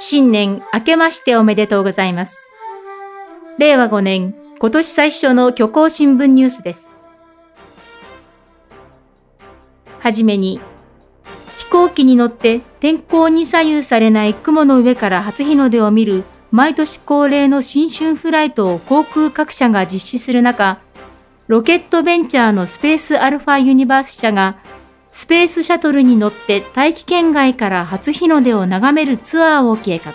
新年明けましておめでとうございます。令和5年、今年最初の虚構新聞ニュースです。はじめに、飛行機に乗って天候に左右されない雲の上から初日の出を見る毎年恒例の新春フライトを航空各社が実施する中、ロケットベンチャーのスペースアルファユニバース社がスペースシャトルに乗って大気圏外から初日の出を眺めるツアーを計画。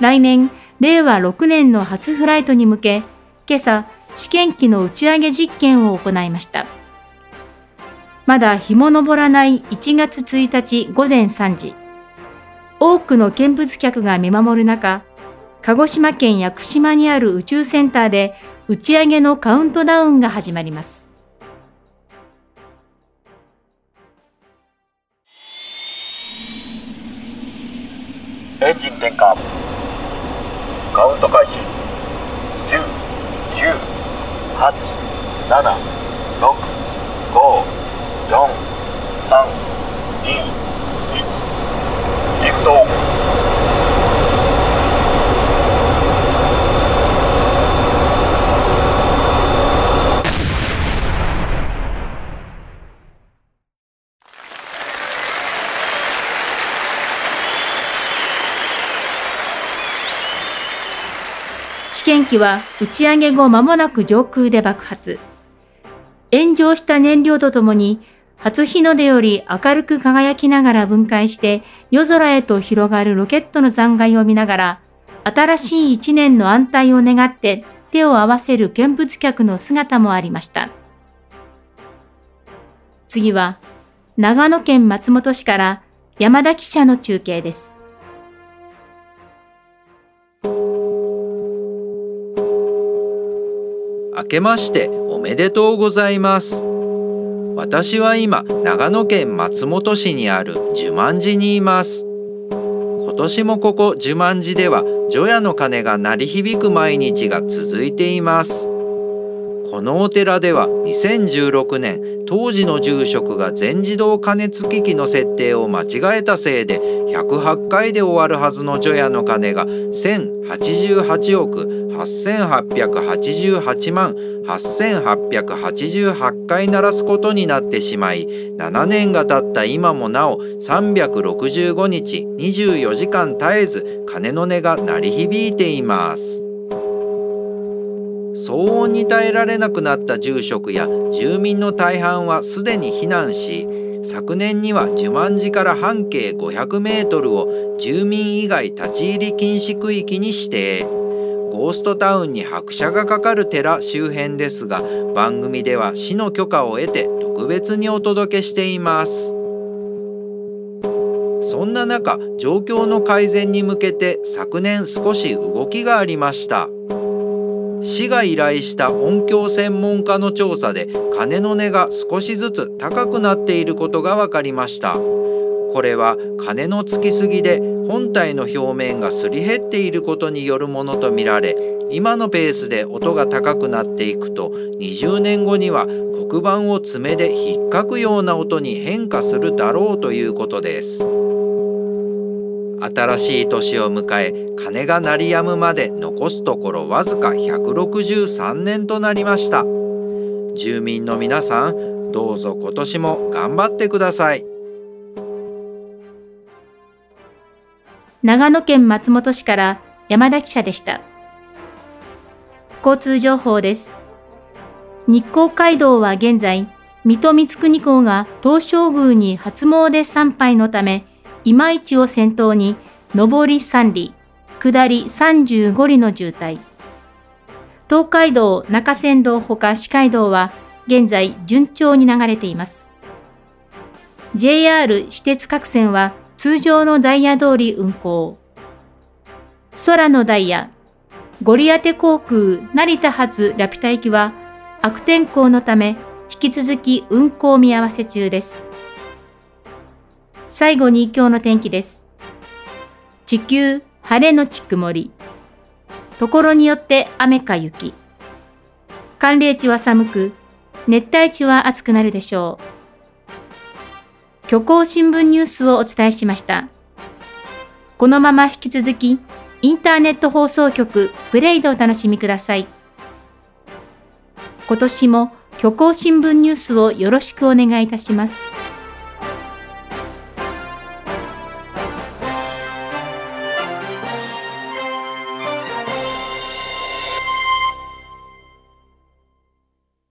来年、令和6年の初フライトに向け、今朝、試験機の打ち上げ実験を行いました。まだ日も昇らない1月1日午前3時。多くの見物客が見守る中、鹿児島県屋久島にある宇宙センターで打ち上げのカウントダウンが始まります。エンジン点火カウント開始。10987654321 9 8 7 6 5 4 3 2 1リフト試験機は打ち上げ後間もなく上空で爆発。炎上した燃料とともに初日の出より明るく輝きながら分解して夜空へと広がるロケットの残骸を見ながら新しい一年の安泰を願って手を合わせる見物客の姿もありました。次は長野県松本市から山田記者の中継です。明けましておめでとうございます。私は今長野県松本市にある寿万寺にいます。今年もここ寿万寺では除夜の鐘が鳴り響く毎日が続いています。このお寺では2016年当時の住職が全自動加熱機器の設定を間違えたせいで108回で終わるはずの除夜の鐘が1088億8888万8888回鳴らすことになってしまい7年が経った今もなお365日24時間絶えず鐘の音が鳴り響いています騒音に耐えられなくなった住職や住民の大半はすでに避難し昨年には寿万寺から半径500メートルを住民以外立ち入り禁止区域に指定。ゴーストタウンに拍車がかかる寺周辺ですが番組では市の許可を得て特別にお届けしています。そんな中状況の改善に向けて昨年少し動きがありました。市が依頼した音響専門家の調査で鐘の音が少しずつ高くなっていることが分かりました。これは鐘のつきすぎで本体の表面がすり減っていることによるものとみられ今のペースで音が高くなっていくと20年後には黒板を爪で引っかくような音に変化するだろうということです。新しい年を迎え鐘が鳴り止むまで残すところわずか163年となりました。住民の皆さんどうぞ今年も頑張ってください。長野県松本市から山田記者でした。交通情報です。日光街道は現在、水戸光国公が東照宮に初詣参拝のため、今市を先頭に、上り3里、下り35里の渋滞。東海道中山道ほか四街道は現在順調に流れています。JR 私鉄各線は通常のダイヤ通り運行。空のダイヤ、ゴリアテ航空成田発ラピュタ行きは悪天候のため引き続き運行見合わせ中です。最後に今日の天気です。地球晴れのち曇り。ところによって雨か雪。寒冷地は寒く、熱帯地は暑くなるでしょう。虚構新聞ニュースをお伝えしました。このまま引き続き、インターネット放送局プレイでお楽しみください。今年も虚構新聞ニュースをよろしくお願いいたします。